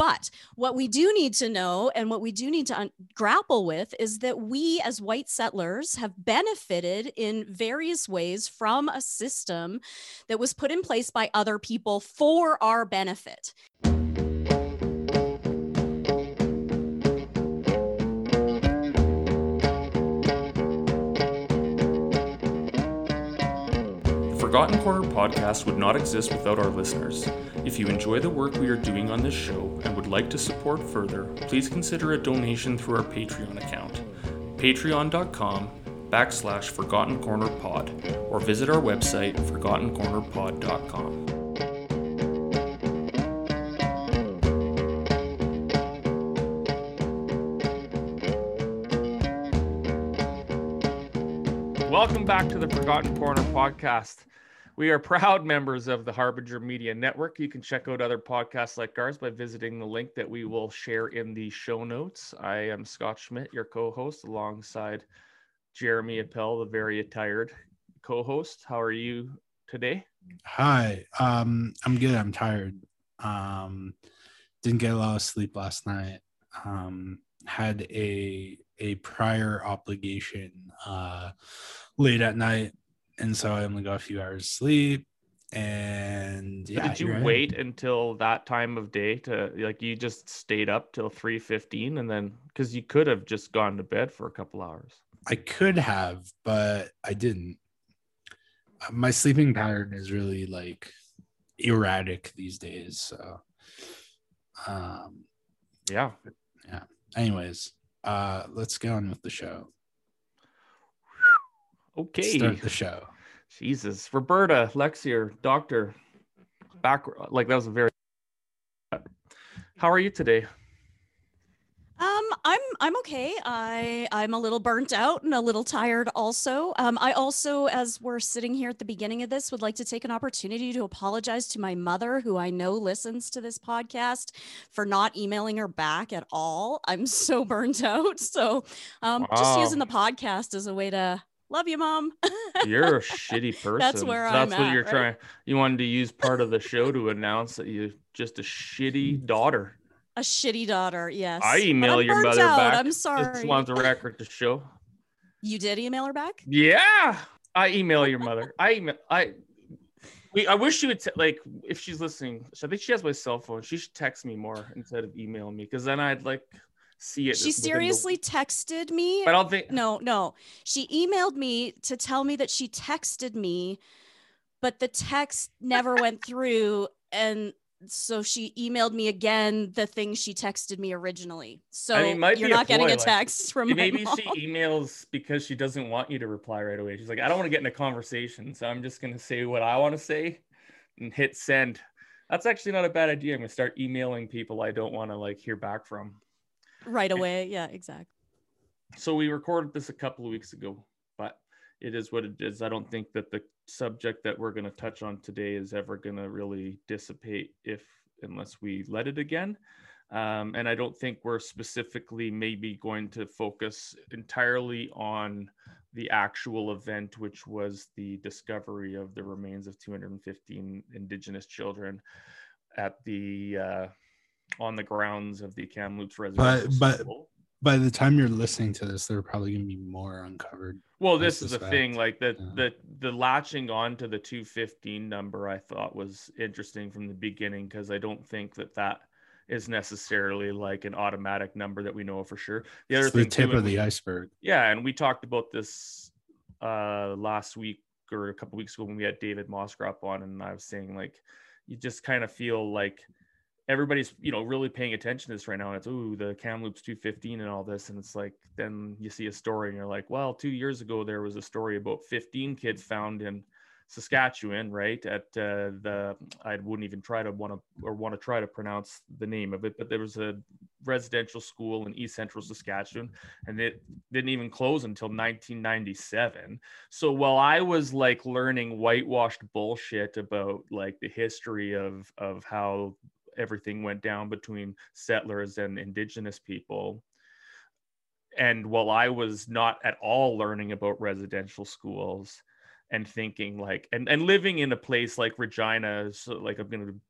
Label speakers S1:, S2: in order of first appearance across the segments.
S1: But what we do need to know and what we do need to un- grapple with is that we, as white settlers, have benefited in various ways from a system that was put in place by other people for our benefit.
S2: Forgotten Corner podcast would not exist without our listeners. If you enjoy the work we are doing on this show and would like to support further, please consider a donation through our Patreon account, patreon.com backslash Forgotten Corner Pod, or visit our website, forgottencornerpod.com. Welcome back to the Forgotten Corner podcast. We are proud members of the Harbinger Media Network. You can check out other podcasts like ours by visiting the link that we will share in the show notes. I am Scott Schmidt, your co host, alongside Jeremy Appel, the very attired co host. How are you today?
S3: Hi, um, I'm good. I'm tired. Um, didn't get a lot of sleep last night. Um, had a a prior obligation uh, late at night and so I only got a few hours sleep. And yeah,
S2: did you wait until that time of day to like you just stayed up till three fifteen and then because you could have just gone to bed for a couple hours.
S3: I could have, but I didn't. Uh, my sleeping pattern is really like erratic these days. So, um,
S2: yeah,
S3: yeah. Anyways, uh, let's get on with the show.
S2: Okay.
S3: Start the show.
S2: Jesus. Roberta, Lexier, doctor. Back like that was a very how are you today?
S1: Um, I'm I'm okay. I I'm a little burnt out and a little tired also. Um, I also, as we're sitting here at the beginning of this, would like to take an opportunity to apologize to my mother, who I know listens to this podcast, for not emailing her back at all. I'm so burnt out. So um, wow. just using the podcast as a way to love you, mom.
S2: you're a shitty person.
S1: That's where
S2: That's
S1: I'm
S2: what
S1: at,
S2: you're
S1: right?
S2: trying. You wanted to use part of the show to announce that you're just a shitty daughter.
S1: A shitty daughter, yes.
S2: I email your mother
S1: out.
S2: back.
S1: I'm sorry.
S2: Just want the record to show.
S1: You did email her back?
S2: Yeah, I email your mother. I email. I. We, I wish she would t- like if she's listening. I think she has my cell phone. She should text me more instead of emailing me because then I'd like see it.
S1: She seriously the... texted me.
S2: I don't think.
S1: No, no. She emailed me to tell me that she texted me, but the text never went through. And so she emailed me again the thing she texted me originally. So I mean, you're not getting a text like, from
S2: maybe
S1: mom.
S2: she emails because she doesn't want you to reply right away. She's like, I don't want to get in a conversation, so I'm just gonna say what I want to say and hit send. That's actually not a bad idea. I'm gonna start emailing people I don't want to like hear back from
S1: right away. Yeah, exactly.
S2: So we recorded this a couple of weeks ago, but it is what it is. I don't think that the subject that we're going to touch on today is ever going to really dissipate if unless we let it again. Um, and I don't think we're specifically maybe going to focus entirely on the actual event, which was the discovery of the remains of 215 Indigenous children at the uh, on the grounds of the Kamloops residential
S3: but, but by the time you're listening to this, there are probably going to be more uncovered.
S2: Well, this is the thing, like the yeah. the the latching on to the 215 number, I thought was interesting from the beginning because I don't think that that is necessarily like an automatic number that we know for sure.
S3: The other it's thing, the tip too, of the we, iceberg.
S2: Yeah, and we talked about this uh last week or a couple weeks ago when we had David Moscrop on, and I was saying like you just kind of feel like everybody's you know really paying attention to this right now and it's ooh the kamloops 215 and all this and it's like then you see a story and you're like well two years ago there was a story about 15 kids found in saskatchewan right at uh, the i wouldn't even try to want to or want to try to pronounce the name of it but there was a residential school in east central saskatchewan and it didn't even close until 1997 so while i was like learning whitewashed bullshit about like the history of of how everything went down between settlers and indigenous people and while i was not at all learning about residential schools and thinking like and, and living in a place like regina so like i'm going to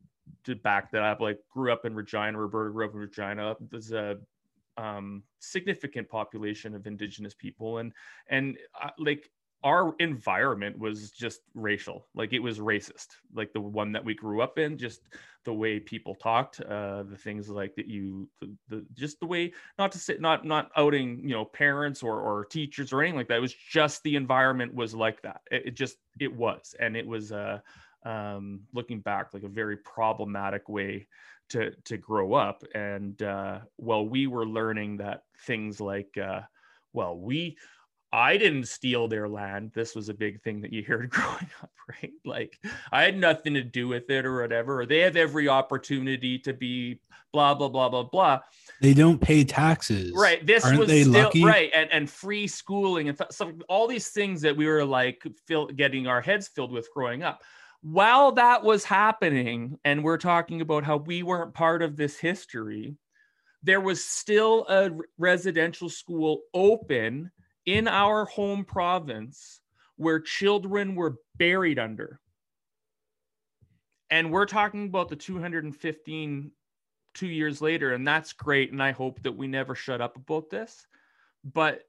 S2: back that up, like grew up in Regina, Roberta grew up in Regina. There's a um, significant population of Indigenous people, and and uh, like our environment was just racial. Like it was racist. Like the one that we grew up in just the way people talked uh the things like that you the, the just the way not to sit not not outing you know parents or or teachers or anything like that. It was just the environment was like that. It, it just it was. And it was uh um looking back like a very problematic way to to grow up. And uh while we were learning that things like uh well we I didn't steal their land. This was a big thing that you heard growing up, right? Like I had nothing to do with it or whatever. Or they have every opportunity to be blah blah blah blah blah.
S3: They don't pay taxes,
S2: right? This
S3: Aren't
S2: was
S3: they
S2: still
S3: lucky?
S2: right, and and free schooling and th- so all these things that we were like fill, getting our heads filled with growing up. While that was happening, and we're talking about how we weren't part of this history, there was still a residential school open in our home province where children were buried under. And we're talking about the 215 two years later, and that's great. And I hope that we never shut up about this. But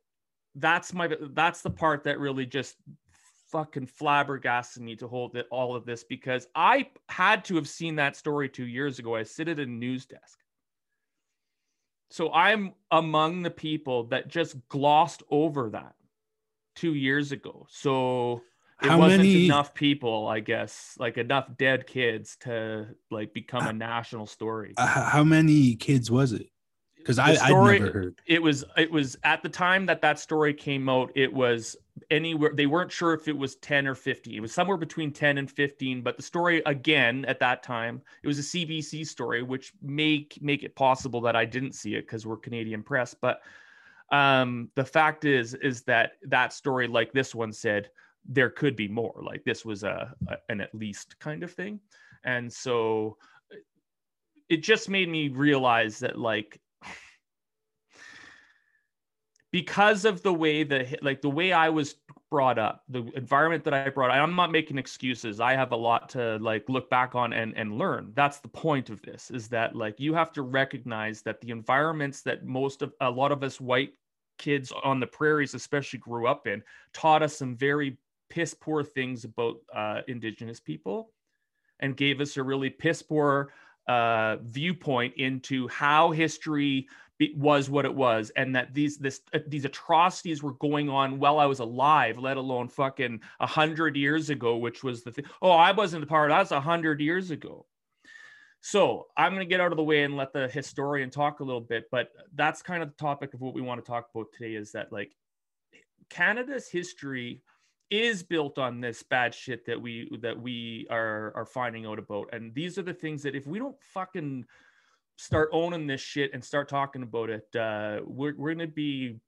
S2: that's my that's the part that really just fucking flabbergasted me to hold it, all of this because I had to have seen that story two years ago. I sit at a news desk. So I'm among the people that just glossed over that two years ago. So it
S3: How
S2: wasn't
S3: many-
S2: enough people, I guess, like enough dead kids to like become a national story.
S3: Uh, how many kids was it? Because I
S2: The
S3: I'd never heard.
S2: it was it was at the time that that story came out it was anywhere they weren't sure if it was 10 or 15 it was somewhere between 10 and 15 but the story again at that time it was a cbc story which make make it possible that i didn't see it because we're canadian press but um the fact is is that that story like this one said there could be more. Like this was a, a an at least kind of thing. And so it just made me realize that like because of the way that like the way I was brought up, the environment that I brought, I'm not making excuses. I have a lot to like look back on and and learn. That's the point of this is that like you have to recognize that the environments that most of a lot of us white kids on the prairies especially grew up in taught us some very piss poor things about uh, indigenous people and gave us a really piss poor uh, viewpoint into how history was what it was, and that these this uh, these atrocities were going on while I was alive, let alone fucking a hundred years ago, which was the thing. Oh, I wasn't a part. That's a hundred years ago. So I'm going to get out of the way and let the historian talk a little bit, but that's kind of the topic of what we want to talk about today. Is that like Canada's history is built on this bad shit that we that we are are finding out about and these are the things that if we don't fucking start owning this shit and start talking about it uh we're, we're gonna be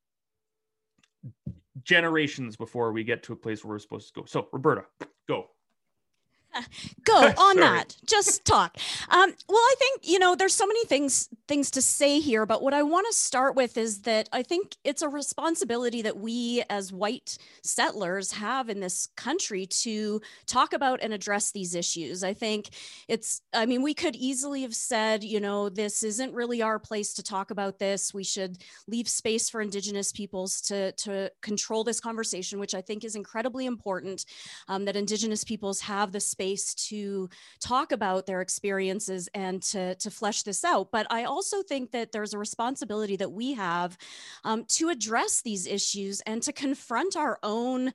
S2: generations before we get to a place where we're supposed to go. So roberta go
S1: go on that. Just talk. Um, well i think you know there's so many things things to say here but what i want to start with is that i think it's a responsibility that we as white settlers have in this country to talk about and address these issues. I think it's i mean we could easily have said you know this isn't really our place to talk about this. We should leave space for indigenous peoples to to control this conversation which i think is incredibly important um, that indigenous peoples have the space to talk about their experiences and to, to flesh this out. But I also think that there's a responsibility that we have um, to address these issues and to confront our own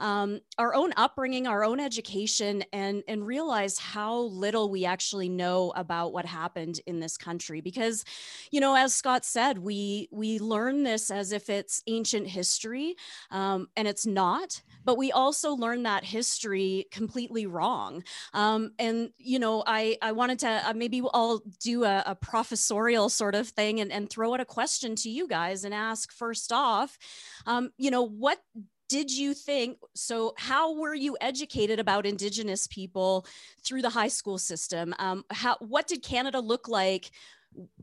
S1: um, our own upbringing, our own education, and and realize how little we actually know about what happened in this country. Because, you know, as Scott said, we we learn this as if it's ancient history, um, and it's not. But we also learn that history completely wrong. Um, and you know, I I wanted to uh, maybe I'll do a, a professorial sort of thing and, and throw out a question to you guys and ask first off, um, you know, what did you think so how were you educated about indigenous people through the high school system? Um, how what did canada look like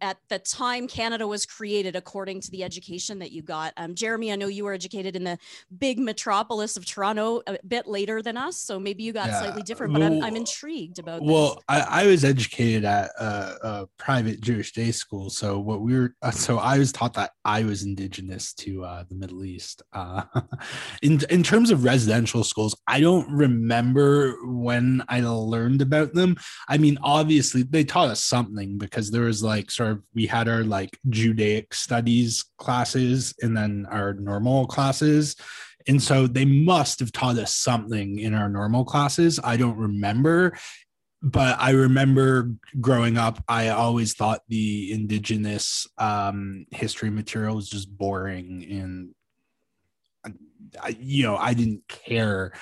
S1: at the time Canada was created, according to the education that you got. Um, Jeremy, I know you were educated in the big metropolis of Toronto a bit later than us, so maybe you got
S3: Yeah,
S1: slightly different. But I'm, I'm intrigued about
S3: Well,
S1: this.
S3: I, I was educated at a, a private Jewish day school, so what we were, uh, so I was taught that I was indigenous to uh, the Middle East. Uh, in in terms of residential schools, I don't remember when I learned about them. I mean, obviously they taught us something because there was like sort of we had our like Judaic studies classes and then our normal classes. And so they must have taught us something in our normal classes. I don't remember but I remember growing up, I always thought the indigenous um, history material was just boring, and I, you know, I didn't care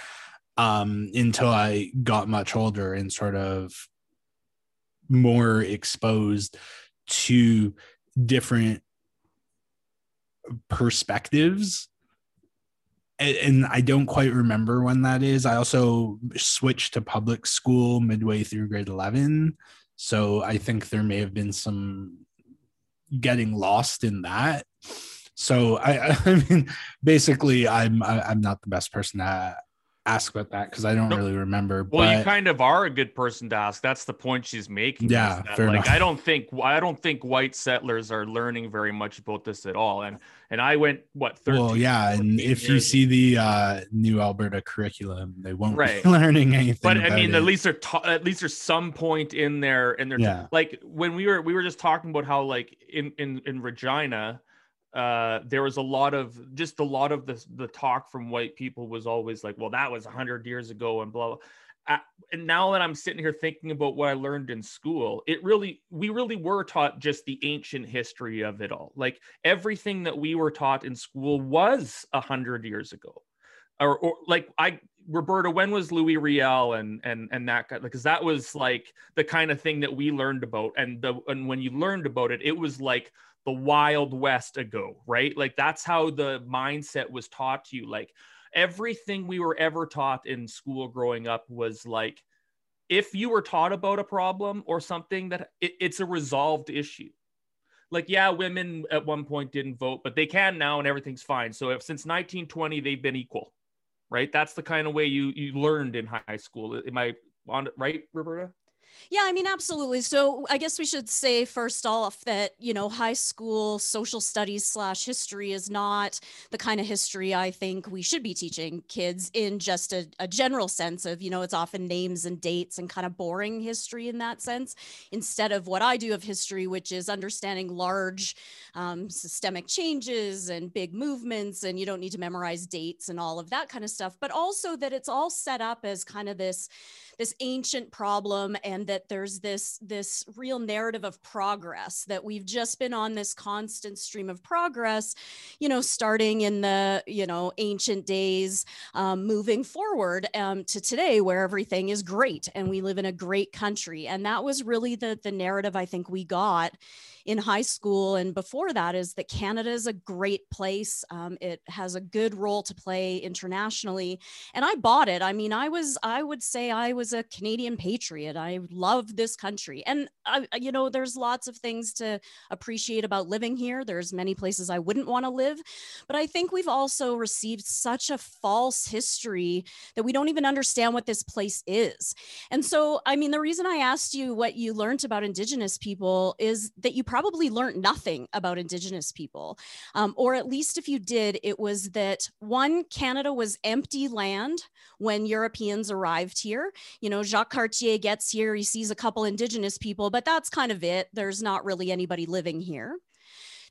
S3: um, until I got much older and sort of more exposed to different perspectives and, I don't quite remember when that is. I also switched to public school midway through grade 11. So I think there may have been some getting lost in that. So I, I mean, basically, I'm I'm not the best person to ask about that because I don't
S2: No.
S3: really remember.
S2: Well, you kind of are a good person to ask. That's the point she's making.
S3: Yeah, fair
S2: like
S3: enough.
S2: I don't think I don't think white settlers are learning very much about this at all. And and I went what 13
S3: well, yeah, and
S2: 14
S3: if you see the uh, new Alberta curriculum, they won't
S2: Right.
S3: be learning anything.
S2: but I mean, at
S3: it.
S2: least there ta- at least there's some point in there, and there
S3: Yeah.
S2: like when we were we were just talking about how like in in in Regina, uh, there was a lot of just a lot of the the talk from white people was always like, well, that was hundred years ago, and blah. blah. Uh, and now that I'm sitting here thinking about what I learned in school, it really we really were taught just the ancient history of it all. Like everything that we were taught in school was a hundred years ago or, or like I Roberta, when was Louis Riel and and and that guy? Because that was like the kind of thing that we learned about, and the and when you learned about it, it was like the Wild West ago, right? Like that's how the mindset was taught to you. Like everything we were ever taught in school growing up was like, if you were taught about a problem or something that it, it's a resolved issue. Like yeah women at one point didn't vote but they can now and everything's fine. So if since 1920 they've been equal right? That's the kind of way you you learned in high school. Am i on right roberta
S1: Yeah, I mean, absolutely. So I guess we should say first off that, you know, high school social studies slash history is not the kind of history I think we should be teaching kids in just a, a general sense of, you know, it's often names and dates and kind of boring history in that sense, instead of what I do of history, which is understanding large um, systemic changes and big movements. And you don't need to memorize dates and all of that kind of stuff, but also that it's all set up as kind of this this ancient problem and that there's this this real narrative of progress that we've just been on this constant stream of progress you know starting in the you know ancient days um, moving forward um, to today where everything is great and we live in a great country and that was really the the narrative i think we got in high school and before that is that Canada is a great place. Um, it has a good role to play internationally, and I bought it. I mean, I was I would say I was a Canadian patriot. I love this country, and I, you know, there's lots of things to appreciate about living here. There's many places I wouldn't want to live, but I think we've also received such a false history that we don't even understand what this place is. And so, I mean, the reason I asked you what you learned about Indigenous people is that you probably learned nothing about Indigenous people. Um, or at least if you did, it was that one, Canada was empty land when Europeans arrived here. You know, Jacques Cartier gets here, he sees a couple Indigenous people, but that's kind of it. There's not really anybody living here.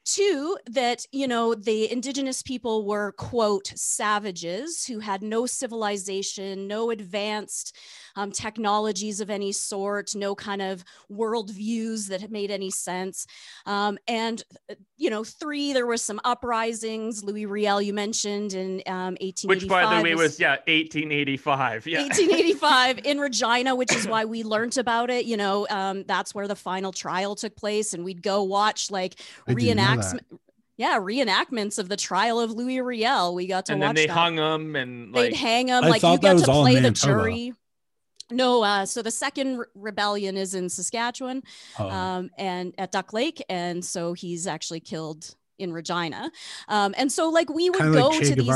S1: Two, that, you know, the indigenous people were, quote, savages who had no civilization, no advanced um, technologies of any sort, no kind of worldviews that made any sense. Um, and, uh, you know, three, there was some uprisings. Louis Riel, you mentioned in um, 1885.
S2: which by the way was yeah 1885 yeah
S1: 1885 in Regina, which is why we learned about it. You know, um, that's where the final trial took place, and we'd go watch like
S3: I didn't know
S1: reenactments.
S3: that.
S1: Yeah, reenactments of the trial of Louis Riel. We got to
S2: and
S1: watch And
S2: then they
S1: that.
S2: hung him and
S1: They'd hang him
S3: I
S1: like you
S3: thought that
S1: got to play the
S3: Manitoba.
S1: jury. No, uh, so the second re- rebellion is in Saskatchewan
S3: Oh,
S1: um, and at Duck Lake. And so he's actually killed in Regina. Um, and so, like, we would
S3: kind of
S1: go
S3: like Che
S1: to these.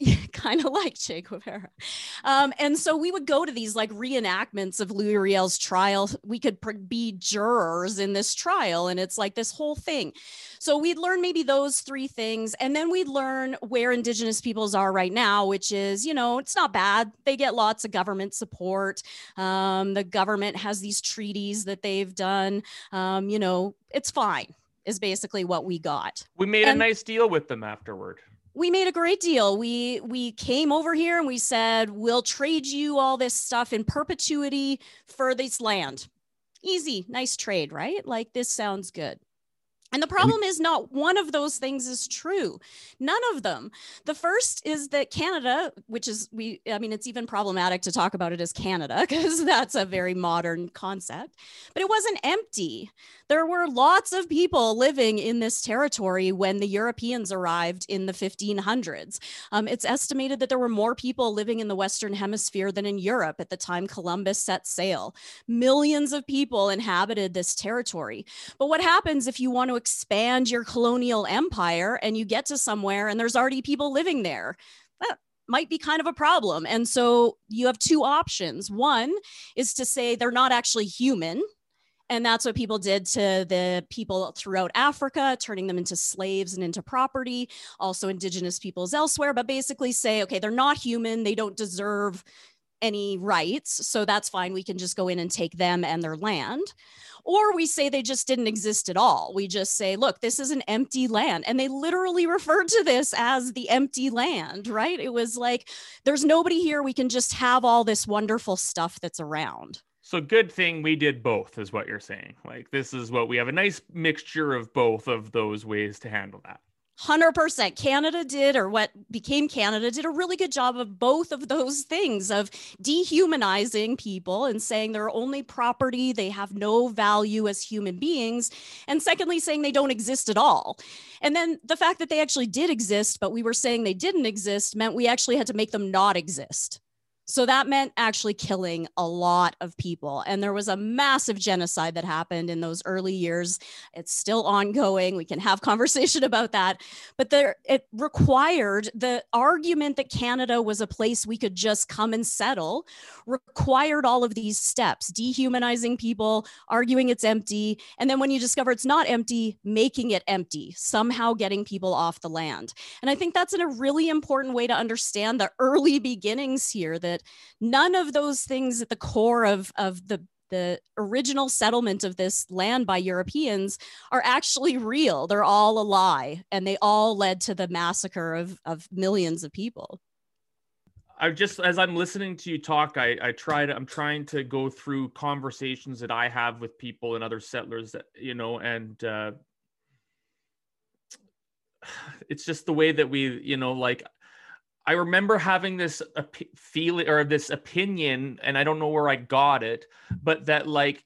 S1: Kind of like Che Guevara. Um, and so we would go to these like reenactments of Louis Riel's trial. We could pr- be jurors in this trial, and it's like this whole thing. So we'd learn maybe those three things, and then we'd learn where Indigenous peoples are right now, which is, you know, it's not bad. They get lots of government support. Um, the government has these treaties that they've done. Um, you know, it's fine. Is basically what we got
S2: We made
S1: And-
S2: a nice deal with them afterward.
S1: We made a great deal. We we came over here and we said we'll trade you all this stuff in perpetuity for this land. Easy, nice trade, right? Like this sounds good. And the problem is not one of those things is true. None of them. The first is that Canada, which is we I mean it's even problematic to talk about it as Canada because that's a very modern concept. But it wasn't empty. There were lots of people living in this territory when the Europeans arrived in the 1500s. Um, it's estimated that there were more people living in the Western Hemisphere than in Europe at the time Columbus set sail. Millions of people inhabited this territory. But what happens if you want to expand your colonial empire and you get to somewhere and there's already people living there? That might be kind of a problem. And so you have two options. One is to say they're not actually human. And that's what people did to the people throughout Africa, turning them into slaves and into property, also indigenous peoples elsewhere, but basically say, okay, they're not human, they don't deserve any rights. So that's fine. We can just go in and take them and their land. Or we say they just didn't exist at all. We just say, look, this is an empty land. And they literally referred to this as the empty land, right? It was like, there's nobody here. We can just have all this wonderful stuff that's around.
S2: So good thing we did both, is what you're saying. Like this is what we have a nice mixture of both of those ways to handle that.
S1: 100% Canada did, or what became Canada, did a really good job of both of those things of dehumanizing people and saying they're only property, they have no value as human beings. And secondly, saying they don't exist at all. And then the fact that they actually did exist, but we were saying they didn't exist, meant we actually had to make them not exist. So that meant actually killing a lot of people. And there was a massive genocide that happened in those early years. It's still ongoing. We can have conversation about that. But there it required the argument that Canada was a place we could just come and settle required all of these steps, dehumanizing people, arguing it's empty, and then when you discover it's not empty, making it empty, somehow getting people off the land. And I think that's in a really important way to understand the early beginnings here that none of those things at the core of, of the the original settlement of this land by Europeans are actually real. They're all a lie, and they all led to the massacre of, of millions of people.
S2: I just as I'm listening to you talk, I I try to I'm trying to go through conversations that I have with people and other settlers that you know, and uh, it's just the way that we you know like I remember having this op- feeling or this opinion, and I don't know where I got it, but that like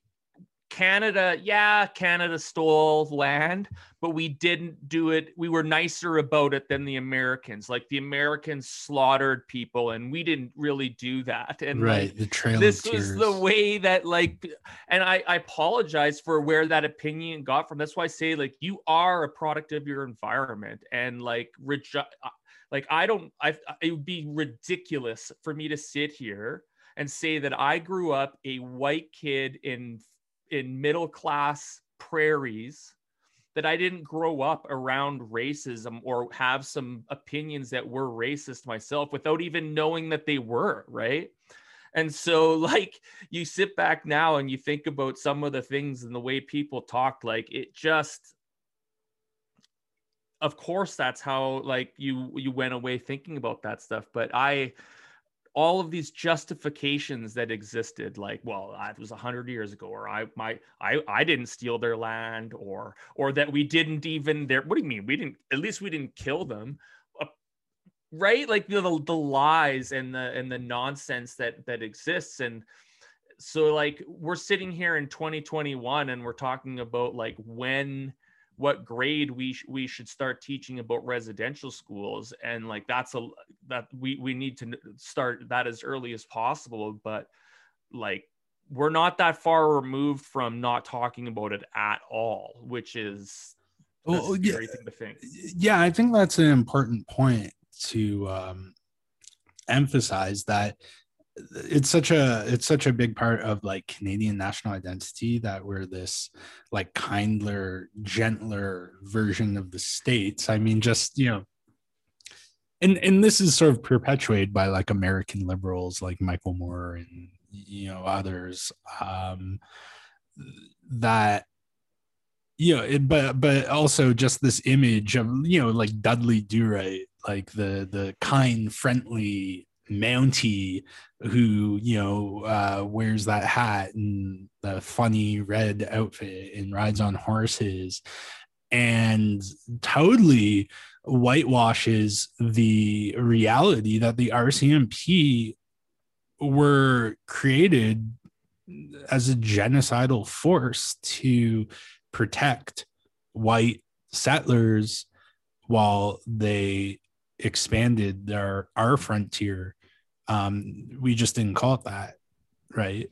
S2: Canada, yeah, Canada stole land, but we didn't do it. We were nicer about it than the Americans. Like the Americans slaughtered people, and we didn't really do that. And
S3: right,
S2: like,
S3: the trail
S2: this was the way that like and I, I apologize for where that opinion got from that's why i say like you are a product of your environment and like reju- uh, like i don't i it would be ridiculous for me to sit here and say that i grew up a white kid in in middle class prairies that I didn't grow up around racism or have some opinions that were racist myself without even knowing that they were, right? And so, like, you sit back now and you think about some of the things and the way people talk, like, it just, of course, that's how, like, you you went away thinking about that stuff. But I, all of these justifications that existed like well it was 100 years ago or i my i i didn't steal their land or or that we didn't even there what do you mean? We didn't at least we didn't kill them. Uh, right? Like the, the the lies and the and the nonsense that that exists. And so like we're sitting here in 2021 and we're talking about like when what grade we sh- we should start teaching about residential schools and like that's a that we we need to start that as early as possible but like we're not that far removed from not talking about it at all, which is a
S3: Well, yeah,
S2: thing to think.
S3: yeah, I think that's an important point to um, emphasize that it's such a it's such a big part of like Canadian national identity that we're this like kindler, gentler version of the states. I mean, just you know, and and this is sort of perpetuated by like American liberals like Michael Moore and you know others um, that you know it, but but also just this image of you know like dudley do right like the the kind friendly mountie who you know uh wears that hat and the funny red outfit and rides on horses and totally whitewashes the reality that the rcmp were created as a genocidal force to protect white settlers while they expanded our our frontier. Um we just didn't call it that right?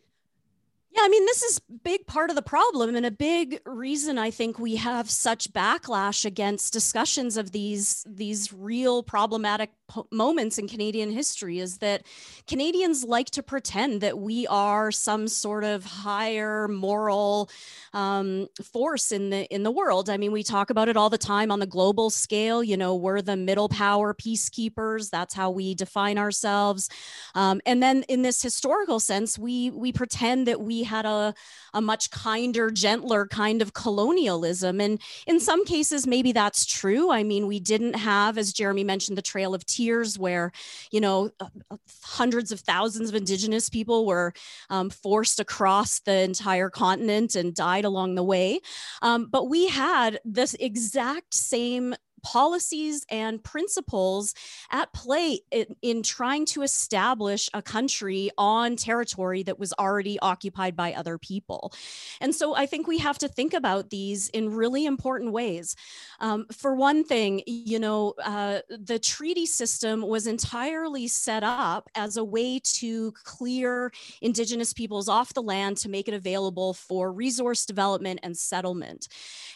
S1: Yeah, I mean, this is big part of the problem and a big reason I think we have such backlash against discussions of these these real problematic po- moments in Canadian history is that Canadians like to pretend that we are some sort of higher moral um, force in the in the world. I mean, we talk about it all the time on the global scale. You know, we're the middle power peacekeepers. That's how we define ourselves. Um, and then in this historical sense, we we pretend that we had a a much kinder, gentler kind of colonialism. And in some cases, maybe that's true. I mean, we didn't have, as Jeremy mentioned, the Trail of Tears, where, you know, uh, uh, hundreds of thousands of Indigenous people were um, forced across the entire continent and died along the way. Um, but we had this exact same policies and principles at play in, in, trying to establish a country on territory that was already occupied by other people. And so I think we have to think about these in really important ways. Um, for one thing, you know, uh, the treaty system was entirely set up as a way to clear Indigenous peoples off the land to make it available for resource development and settlement.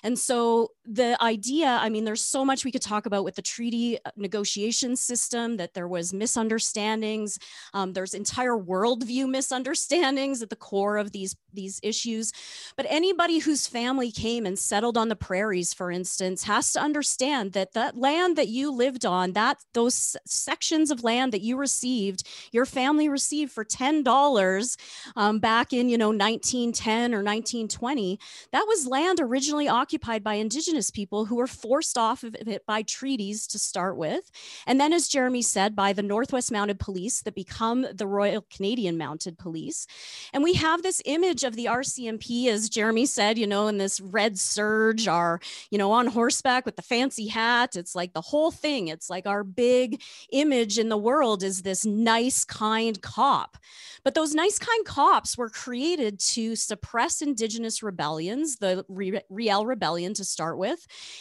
S1: And so the idea, I mean, there's so much we could talk about with the treaty uh, negotiation system, that there was misunderstandings. Um, there's entire worldview misunderstandings at the core of these, these issues. But anybody whose family came and settled on the prairies, for instance, has to understand that that land that you lived on, that those sections of land that you received, your family received for $10 um, back in, you know, 1910 or 1920, that was land originally occupied by indigenous people who were forced off of it by treaties to start with. And then, as Jeremy said, by the Northwest Mounted Police that become the Royal Canadian Mounted Police. And we have this image of the RCMP, as Jeremy said, you know, in this red serge, are, you know, on horseback with the fancy hat. It's like the whole thing. It's like our big image in the world is this nice, kind cop. But those nice, kind cops were created to suppress Indigenous rebellions, the Riel Rebellion to start with,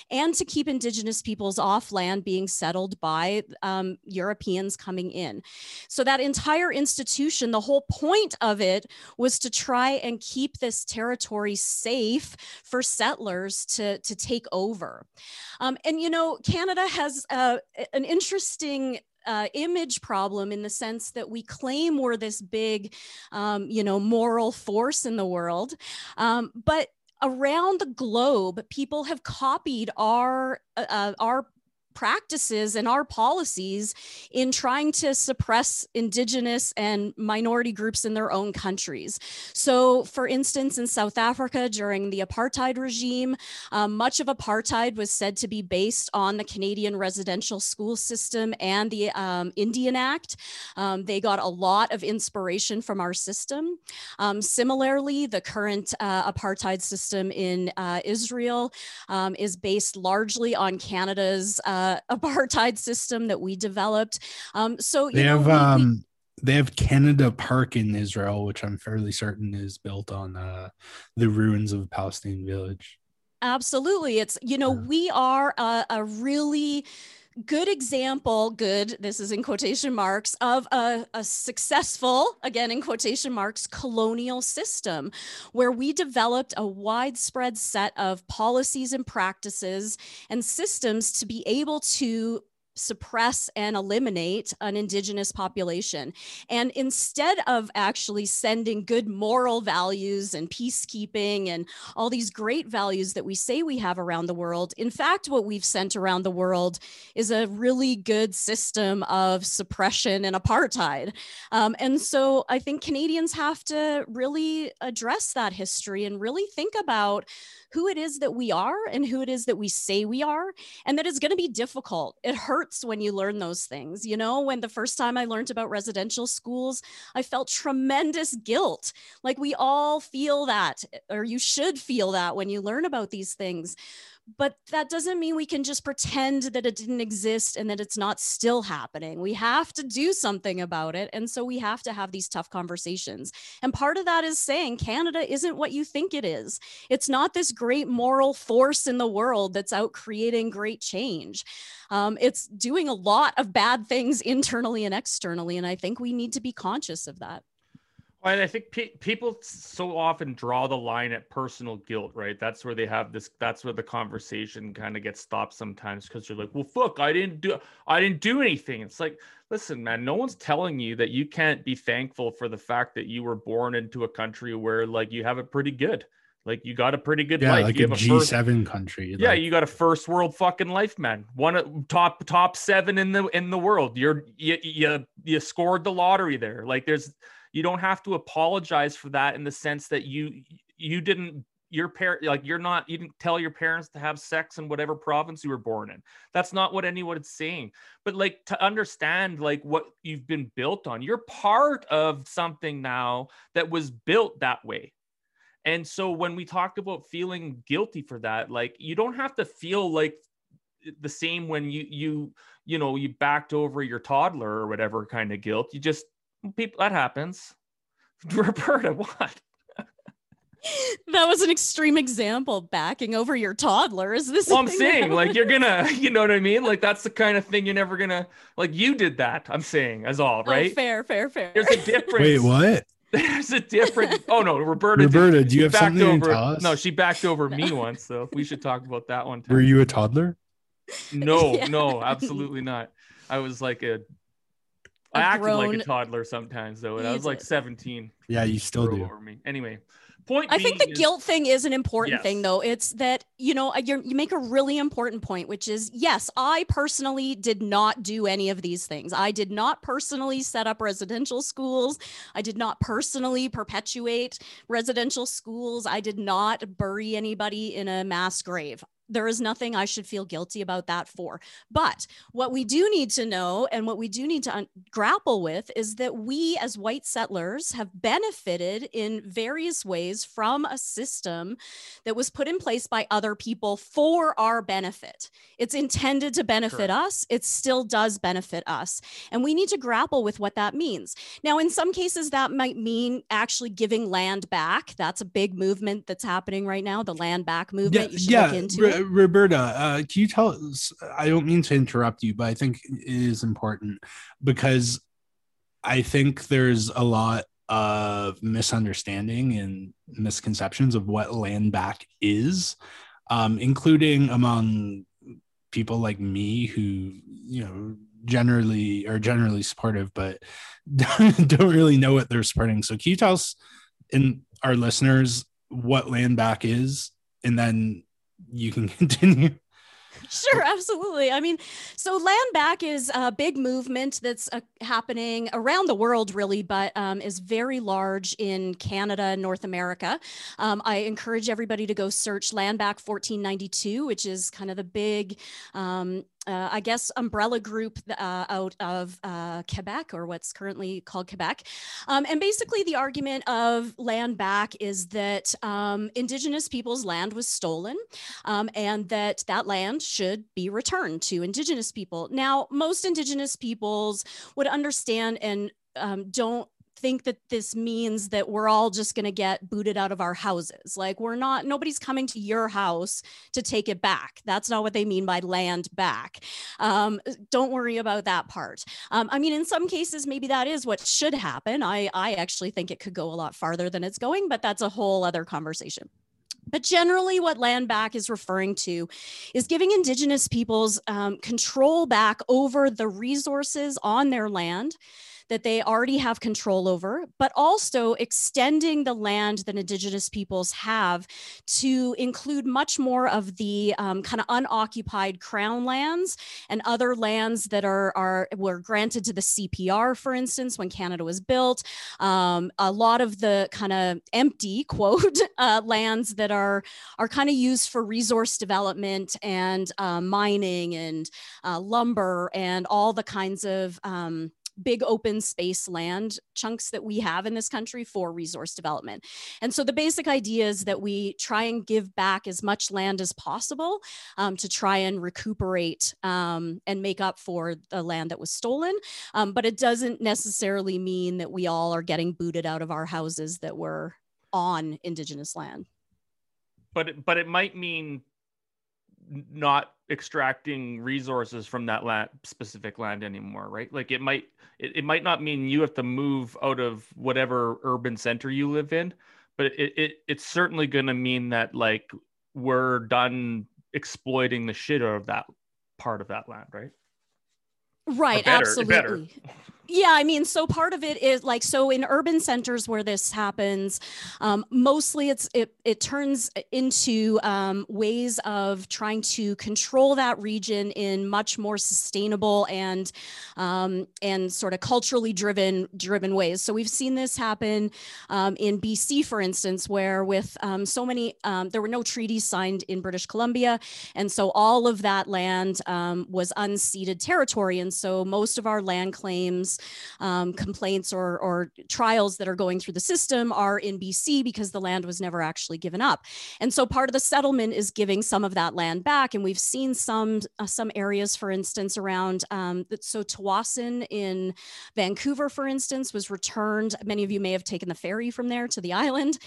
S1: and to keep Indigenous peoples off land being settled by um, Europeans coming in. So that entire institution, the whole point of it was to try and keep this territory safe for settlers to, to take over. Um, and, you know, Canada has uh, an interesting uh, image problem in the sense that we claim we're this big, um, you know, moral force in the world. Um, but around the globe, people have copied our uh, uh our practices and our policies in trying to suppress indigenous and minority groups in their own countries. So, for instance, in South Africa during the apartheid regime, um, much of apartheid was said to be based on the Canadian residential school system and the um, Indian Act. Um, they got a lot of inspiration from our system. Um, similarly, the current uh, apartheid system in uh, Israel um, is based largely on Canada's. Uh, uh, apartheid system that we developed. Um, so
S3: they
S1: know,
S3: have
S1: we,
S3: um, they have Canada Park in Israel, which I'm fairly certain is built on uh, the ruins of a Palestinian village.
S1: Absolutely, it's you know yeah. we are a, a really good example, good, this is in quotation marks, of a, a, successful, again in quotation marks, colonial system where we developed a widespread set of policies and practices and systems to be able to suppress and eliminate an indigenous population. And instead of actually sending good moral values and peacekeeping and all these great values that we say we have around the world, in fact, what we've sent around the world is a really good system of suppression and apartheid. Um, and so I think Canadians have to really address that history and really think about who it is that we are and who it is that we say we are, and that it's going to be difficult. It hurts when you learn those things. You know, when the first time I learned about residential schools, I felt tremendous guilt. Like we all feel that, or you should feel that when you learn about these things but that doesn't mean we can just pretend that it didn't exist and that it's not still happening. We have to do something about it. And so we have to have these tough conversations. And part of that is saying Canada isn't what you think it is. It's not this great moral force in the world that's out creating great change. Um, it's doing a lot of bad things internally and externally. And I think we need to be conscious of that.
S2: And I think pe- people so often draw the line at personal guilt, right? That's where they have this. That's where the conversation kind of gets stopped sometimes because you're like, "Well, fuck, I didn't do, I didn't do anything." It's like, listen, man, no one's telling you that you can't be thankful for the fact that you were born into a country where, like, you have it pretty good. Like, you got a pretty good
S3: yeah,
S2: life.
S3: like
S2: you
S3: a
S2: have
S3: G
S2: first,
S3: seven country.
S2: yeah,
S3: like-
S2: you got a first world fucking life, man. One top top seven in the in the world. You're you you, you scored the lottery there. Like, there's you don't have to apologize for that in the sense that you you didn't your parent like you're not you didn't tell your parents to have sex in whatever province you were born in. That's not what anyone is saying. But like to understand like what you've been built on you're part of something now that was built that way. And so when we talk about feeling guilty for that like you don't have to feel like the same when you you you know you backed over your toddler or whatever kind of guilt. You just people that happens roberta what
S1: that was an extreme example backing over your toddler is this
S2: well i'm saying like you're gonna you know what i mean like that's the kind of thing you're never gonna like you did that i'm saying as all oh, right
S1: oh, fair fair fair
S2: there's a difference
S3: Wait, what?
S2: there's a different oh no roberta
S3: Roberta,
S2: did,
S3: do you have
S2: backed
S3: something
S2: over
S3: to tell us?
S2: no she backed over me once so we should talk about that one time.
S3: Were you a toddler?
S2: no
S1: Yeah.
S2: no absolutely not i was like a I
S1: A
S2: acted like a toddler sometimes though, and I
S1: You
S2: was like 17.
S3: Yeah, you still do.
S2: over me. Anyway, point.
S1: I think the
S2: is-
S1: guilt thing is an important
S2: Yes.
S1: thing, though. It's that, you know, uh, you're, you make a really important point, which is yes, I personally did not do any of these things. I did not personally set up residential schools. I did not personally perpetuate residential schools. I did not bury anybody in a mass grave. There is nothing I should feel guilty about that for. But what we do need to know and what we do need to un- grapple with is that we, as white settlers, have benefited in various ways from a system that was put in place by other people for our benefit. It's intended to benefit
S2: Correct.
S1: us, it still does benefit us. And we need to grapple with what that means. Now, in some cases, that might mean actually giving land back. That's a big movement that's happening right now, the land back movement. you should look into
S3: Ro-
S1: it.
S3: Roberta, uh, can you tell us? I don't mean to interrupt you, but I think it is important because I think there's a lot of misunderstanding and misconceptions of what land back is, um, including among people like me who, you know, generally are generally supportive, but don't really know what they're supporting. So, can you tell us and our listeners what land back is, and then you can continue.
S1: Sure, absolutely. I mean, so land back is a big movement that's uh, happening around the world, really, but um, is very large in Canada North America. Um, I encourage everybody to go search Land Back 1492, which is kind of the big um, uh, I guess, umbrella group uh, out of uh, Quebec or what's currently called Quebec. Um, and basically, the argument of land back is that um, Indigenous people's land was stolen um, and that that land should be returned to Indigenous people. Now, most Indigenous peoples would understand and um, don't think that this means that we're all just going to get booted out of our houses. Like we're not nobody's coming to your house to take it back. That's not what they mean by land back. Um, don't worry about that part. Um, I mean, in some cases, maybe that is what should happen. I I actually think it could go a lot farther than it's going, but that's a whole other conversation. But generally, what land back is referring to is giving Indigenous peoples um, control back over the resources on their land that they already have control over, but also extending the land that Indigenous peoples have to include much more of the um, kind of unoccupied crown lands and other lands that are, are were granted to the CPR, for instance, when Canada was built. Um, a lot of the kind of empty quote uh, lands that are are kind of used for resource development and uh, mining and uh, lumber and all the kinds of um, big open space land chunks that we have in this country for resource development. And so the basic idea is that we try and give back as much land as possible um, to try and recuperate um, and make up for the land that was stolen. Um, but it doesn't necessarily mean that we all are getting booted out of our houses that were on Indigenous land.
S2: But but it might mean not extracting resources from that land specific land anymore right? Like it might it, it might not mean you have to move out of whatever urban center you live in but it, it it's certainly going to mean that like we're done exploiting the shit out of that part of that land right?
S1: Right better, absolutely yeah, I mean, so part of it is like so in urban centers where this happens, um, mostly it's it it turns into um, ways of trying to control that region in much more sustainable and um, and sort of culturally driven driven ways. So we've seen this happen um, in BC, for instance, where with um, so many um, there were no treaties signed in British Columbia, and so all of that land was unceded territory, and so most of our land claims um, complaints or, or trials that are going through the system are in BC because the land was never actually given up. And so part of the settlement is giving some of that land back. And we've seen some, uh, some areas, for instance, around, um, so Tsawwassen in Vancouver, for instance, was returned. Many of you may have taken the ferry from there to the island.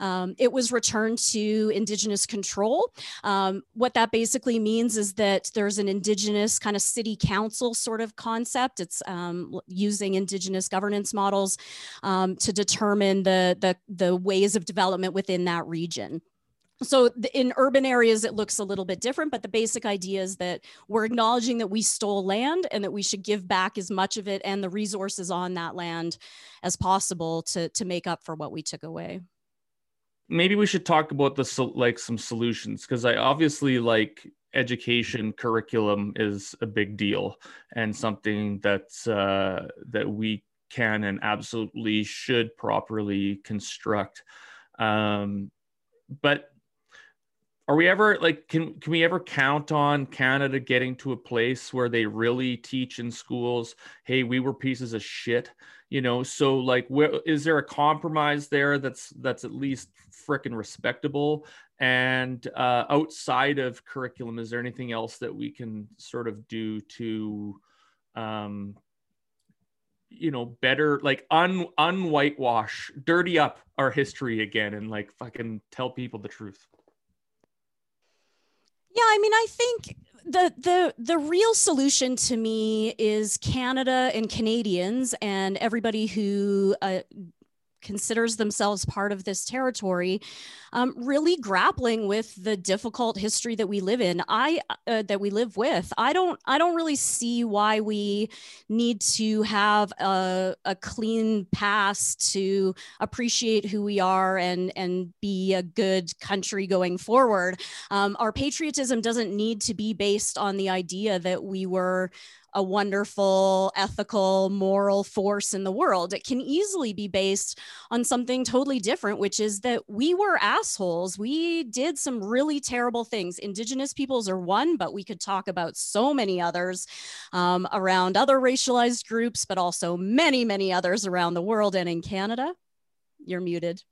S1: Um, it was returned to Indigenous control. Um, what that basically means is that there's an Indigenous kind of city council sort of concept. It's um, using indigenous governance models um, to determine the, the, the ways of development within that region. So in urban areas, it looks a little bit different, but the basic idea is that we're acknowledging that we stole land and that we should give back as much of it and the resources on that land as possible to, to make up for what we took away.
S2: Maybe we should talk about the like some solutions because I obviously like education curriculum is a big deal and something that's uh, that we can and absolutely should properly construct. Um, but are we ever like can can we ever count on Canada getting to a place where they really teach in schools? Hey, we were pieces of shit, you know. So like, where is there a compromise there that's that's at least freaking respectable and uh, outside of curriculum, is there anything else that we can sort of do to, um, you know, better like un unwhitewash, dirty up our history again, and like fucking tell people the truth?
S1: Yeah, I mean, I think the the the real solution to me is Canada and Canadians and everybody who uh, considers themselves part of this territory, um, really grappling with the difficult history that we live in. I uh, that we live with. I don't. I don't really see why we need to have a, a clean past to appreciate who we are and and be a good country going forward. Um, our patriotism doesn't need to be based on the idea that we were a wonderful, ethical, moral force in the world. It can easily be based on something totally different, which is that we were assholes. We did some really terrible things. Indigenous peoples are one, but we could talk about so many others um, around other racialized groups, but also many, many others around the world and in Canada. You're muted.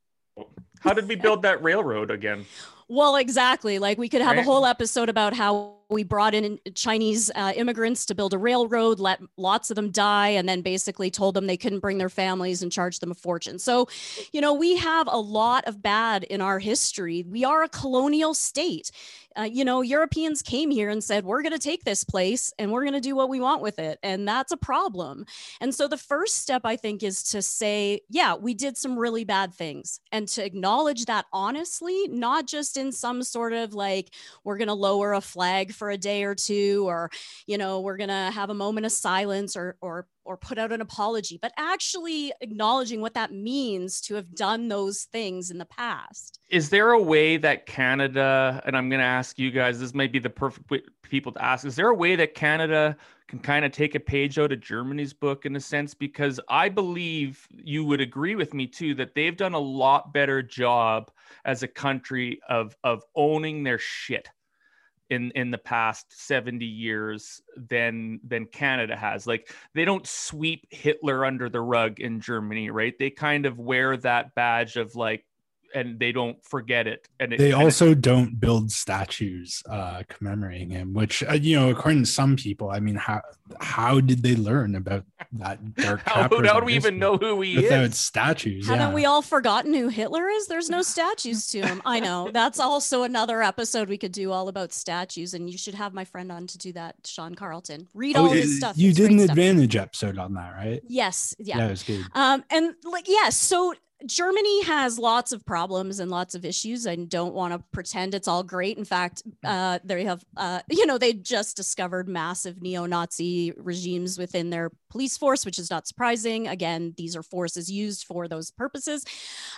S2: How did we build that railroad again?
S1: Well, exactly. Like we could have right. a whole episode about how we brought in Chinese uh, immigrants to build a railroad, let lots of them die, and then basically told them they couldn't bring their families and charged them a fortune. So, you know, we have a lot of bad in our history. We are a colonial state uh, you know, Europeans came here and said, we're going to take this place and we're going to do what we want with it. And that's a problem. And so the first step, I think, is to say, yeah, we did some really bad things and to acknowledge that honestly, not just in some sort of like, we're going to lower a flag for a day or two, or, you know, we're going to have a moment of silence or, or, or put out an apology, but actually acknowledging what that means to have done those things in the past.
S2: Is there a way that Canada, and I'm going to ask you guys, this might be the perfect people to ask, is there a way that Canada can kind of take a page out of Germany's book in a sense? Because I believe you would agree with me too that they've done a lot better job as a country of, of owning their shit in in the past 70 years than than Canada has. Like they don't sweep Hitler under the rug in Germany, right? They kind of wear that badge of like and they don't forget it. And it,
S3: they also don't build statues uh, commemorating him, which uh, you know, according to some people, I mean, how how did they learn about that dark?
S2: how, how do we even know who he
S3: without
S2: is?
S3: statues?
S1: Haven't
S3: yeah.
S1: we all forgotten who Hitler is? There's no statues to him. I know that's also another episode we could do all about statues, and you should have my friend on to do that, Sean Carleton. Read oh, all his stuff.
S3: You it's did an advantage episode on that, right?
S1: Yes. Yeah.
S3: That was good.
S1: Um, and like yes, yeah, so Germany has lots of problems and lots of issues. I don't want to pretend it's all great. In fact, uh, they have, uh, you know, they just discovered massive neo Nazi regimes within their police force, which is not surprising. Again, these are forces used for those purposes.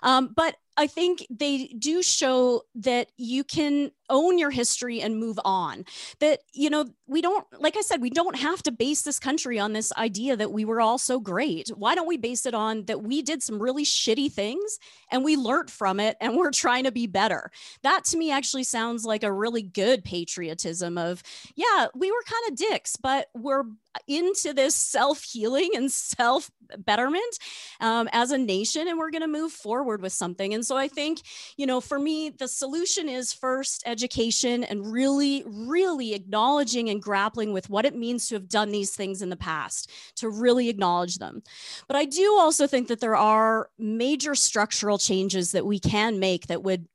S1: Um, but I think they do show that you can own your history and move on. That, you know, we don't, like I said, we don't have to base this country on this idea that we were all so great. Why don't we base it on that we did some really shitty things and we learned from it and we're trying to be better? That to me actually sounds like a really good patriotism of, yeah, we were kind of dicks, but we're into this self healing and self betterment um, as a nation, and we're going to move forward with something. And so I think, you know, for me, the solution is first education and really, really acknowledging and grappling with what it means to have done these things in the past, to really acknowledge them. But I do also think that there are major structural changes that we can make that would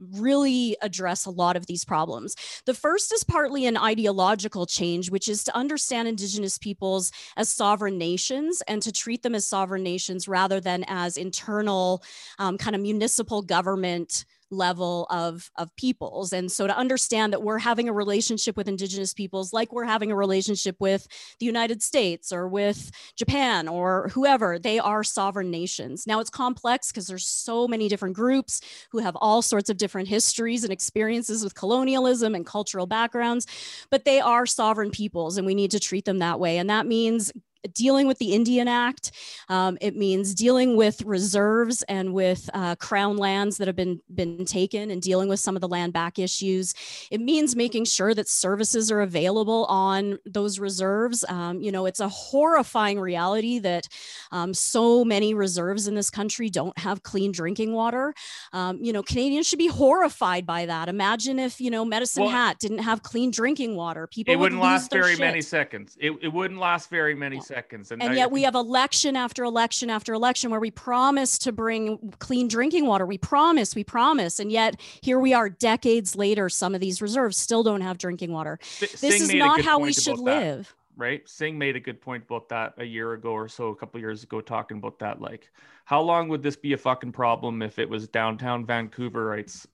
S1: really address a lot of these problems. The first is partly an ideological change, which is to understand Indigenous peoples as sovereign nations and to treat them as sovereign nations rather than as internal um, kind of municipal government level of of peoples. And so to understand that we're having a relationship with indigenous peoples like we're having a relationship with the united states or with japan or whoever they are sovereign nations. Now it's complex because there's so many different groups who have all sorts of different histories and experiences with colonialism and cultural backgrounds but they are sovereign peoples and we need to treat them that way. And that means dealing with the Indian Act. Um, it means dealing with reserves and with uh, crown lands that have been been taken and dealing with some of the land back issues. It means making sure that services are available on those reserves. Um, you know, it's a horrifying reality that um, so many reserves in this country don't have clean drinking water. Um, you know, Canadians should be horrified by that. Imagine if you know Medicine well, Hat didn't have clean drinking water. People
S2: it wouldn't
S1: would
S2: last very
S1: shit.
S2: many seconds. It, it wouldn't last very many seconds seconds.
S1: And, and yet we have election after election after election where we promise to bring clean drinking water. We promise, we promise. And yet here we are decades later, some of these reserves still don't have drinking water. this is not how we should live.
S2: That, right? Singh made a good point about that a year ago or so, a couple years ago, talking about that. Like, how long would this be a fucking problem if it was downtown Vancouverites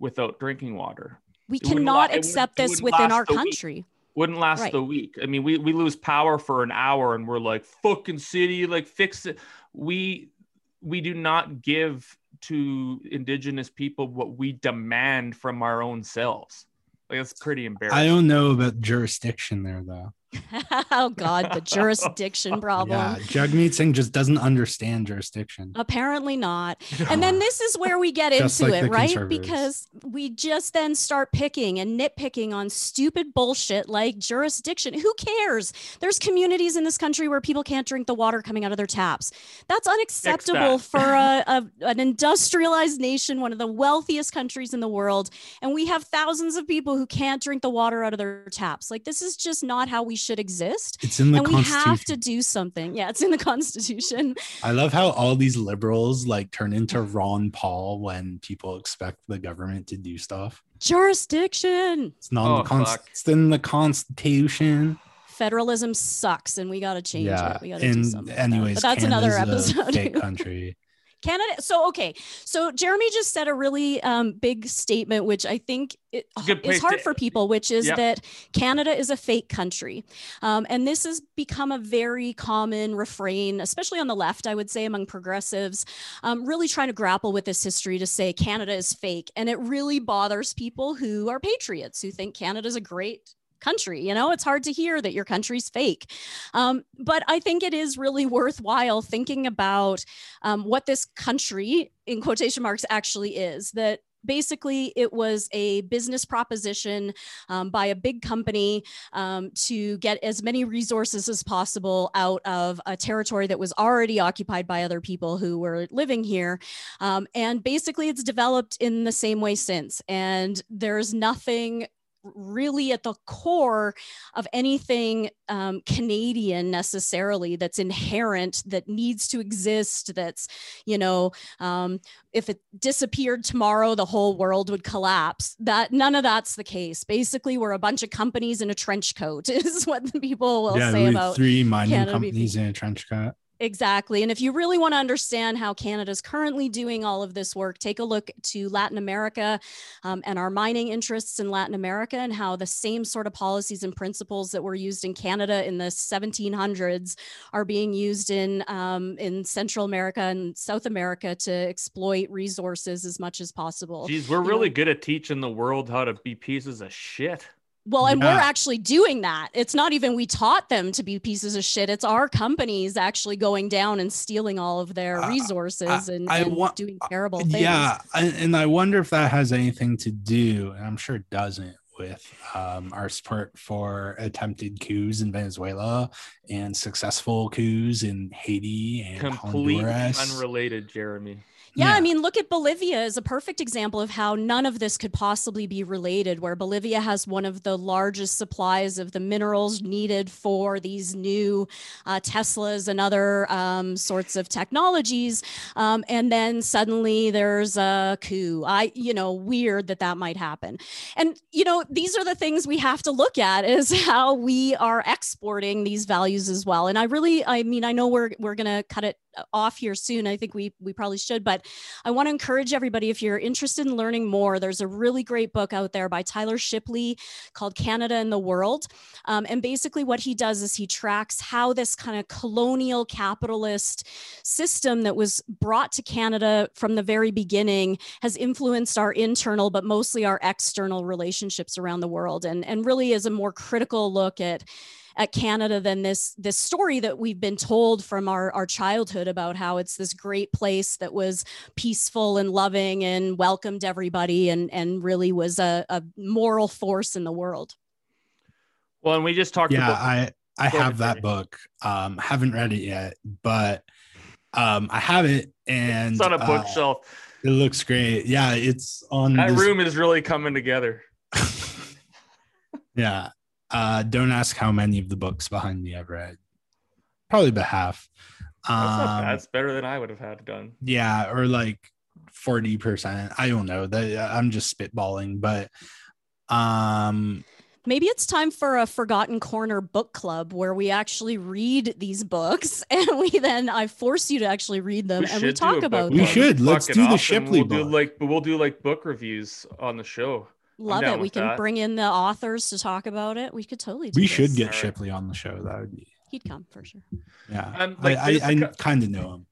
S2: without drinking water?
S1: We it cannot accept this within our country. Week
S2: wouldn't last right. the week. I mean, we, we lose power for an hour and we're like, fucking city, like fix it. We we do not give to indigenous people what we demand from our own selves. Like that's pretty embarrassing.
S3: I don't know about jurisdiction there though.
S1: oh God, the jurisdiction problem.
S3: Yeah, Jagmeet Singh just doesn't understand jurisdiction.
S1: Apparently not. And then this is where we get into
S3: like
S1: it, right? Because we just then start picking and nitpicking on stupid bullshit like jurisdiction. Who cares? There's communities in this country where people can't drink the water coming out of their taps. That's unacceptable
S2: that.
S1: for a, a, an industrialized nation, one of the wealthiest countries in the world. And we have thousands of people who can't drink the water out of their taps. Like, this is just not how we should exist.
S3: It's in the
S1: And we have to do something. Yeah, it's in the Constitution.
S3: I love how all these liberals like turn into Ron Paul when people expect the government to do stuff.
S1: Jurisdiction.
S3: It's not in
S2: Oh,
S3: the const- it's in the Constitution.
S1: federalism sucks and we got to change
S3: yeah.
S1: it. We got to do something. about it.
S3: anyways,
S1: but that's another
S3: Canada's a
S1: episode.
S3: Fake country.
S1: Canada. So okay. So Jeremy just said a really um, big statement, which I think
S2: It's
S1: is hard
S2: to-
S1: for people, which is
S2: Yep.
S1: that Canada is a fake country, um, and this has become a very common refrain, especially on the left, I would say, among progressives, um, really trying to grapple with this history to say Canada is fake, and it really bothers people who are patriots who think Canada is a great country you know? It's hard to hear that your country's fake. Um, but i think it is really worthwhile thinking about um, what this country in quotation marks actually is. That basically it was a business proposition um, by a big company um, to get as many resources as possible out of a territory that was already occupied by other people who were living here. Um, and basically it's developed in the same way since. And there's nothing really at the core of anything um, Canadian necessarily that's inherent that needs to exist. That's, you know, um, if it disappeared tomorrow, the whole world would collapse. That none of that's the case. Basically, we're a bunch of companies in a trench coat, is what the people will
S3: yeah,
S1: say about
S3: three mining
S1: Canada
S3: companies in a trench coat.
S1: Exactly. And if you really want to understand how Canada's currently doing all of this work, take a look to Latin America um, and our mining interests in Latin America and how the same sort of policies and principles that were used in Canada in the 1700s are being used in, um, in Central America and South America to exploit resources as much as possible.
S2: Geez, we're
S1: you
S2: really
S1: know.
S2: good at teaching the world how to be pieces of shit.
S1: Well, and
S3: Yeah.
S1: we're actually doing that. It's not even we taught them to be pieces of shit. It's our companies actually going down and stealing all of their
S3: Uh,
S1: resources and,
S3: I
S1: and
S3: wa-
S1: doing terrible things.
S3: Yeah, and, and I wonder if that has anything to do, and I'm sure it doesn't, with um, our support for attempted coups in Venezuela and successful coups in Haiti and
S2: Completely
S3: Honduras.
S2: unrelated, Jeremy.
S1: Yeah, I mean, look at Bolivia as a perfect example of how none of this could possibly be related, where Bolivia has one of the largest supplies of the minerals needed for these new uh, Teslas and other um, sorts of technologies. Um, and then suddenly there's a coup. I, you know, weird that that might happen. And, you know, these are the things we have to look at is how we are exporting these values as well. And I really, I mean, I know we're, we're going to cut it off here soon. I think we, we probably should, but I want to encourage everybody if you're interested in learning more, there's a really great book out there by Tyler Shipley called Canada and the World. Um, and basically, what he does is he tracks how this kind of colonial capitalist system that was brought to Canada from the very beginning has influenced our internal, but mostly our external relationships around the world, and, and really is a more critical look at at Canada than this this story that we've been told from our our childhood about how it's this great place that was peaceful and loving and welcomed everybody and and really was a, a moral force in the world.
S2: Well, and we just talked
S3: yeah,
S2: about
S3: I I
S2: Go
S3: have that
S2: Jeremy.
S3: book. Um, haven't read it yet, but um, I have it, and
S2: it's on a
S3: uh,
S2: bookshelf.
S3: it looks great. Yeah, it's on
S2: that
S3: this-
S2: room is really coming together.
S3: yeah. Uh, don't ask how many of the books behind me I've read. Probably about half.
S2: That's
S3: Um,
S2: bad. That's better than I would have had done.
S3: yeah, or like forty percent. I don't know. That I'm just spitballing, but um,
S1: Maybe it's time for a Forgotten Corner book club where we actually read these books and we then I force you to actually read them and we
S2: should do a
S1: talk about
S3: We
S1: them.
S2: club.
S3: should. Let's do the
S2: awesome.
S3: Shipley
S2: we'll do
S3: book.
S2: like, but we'll do like book reviews on the show.
S1: Love it. We can
S2: that.
S1: bring in the authors to talk about it. We could totally do
S3: we should get
S2: Alright.
S3: Shipley on the show. That would be
S1: He'd come for sure.
S3: yeah.
S2: Um,
S3: I
S2: like,
S3: I,
S2: there's a
S3: I
S2: cou-
S3: kind of know him.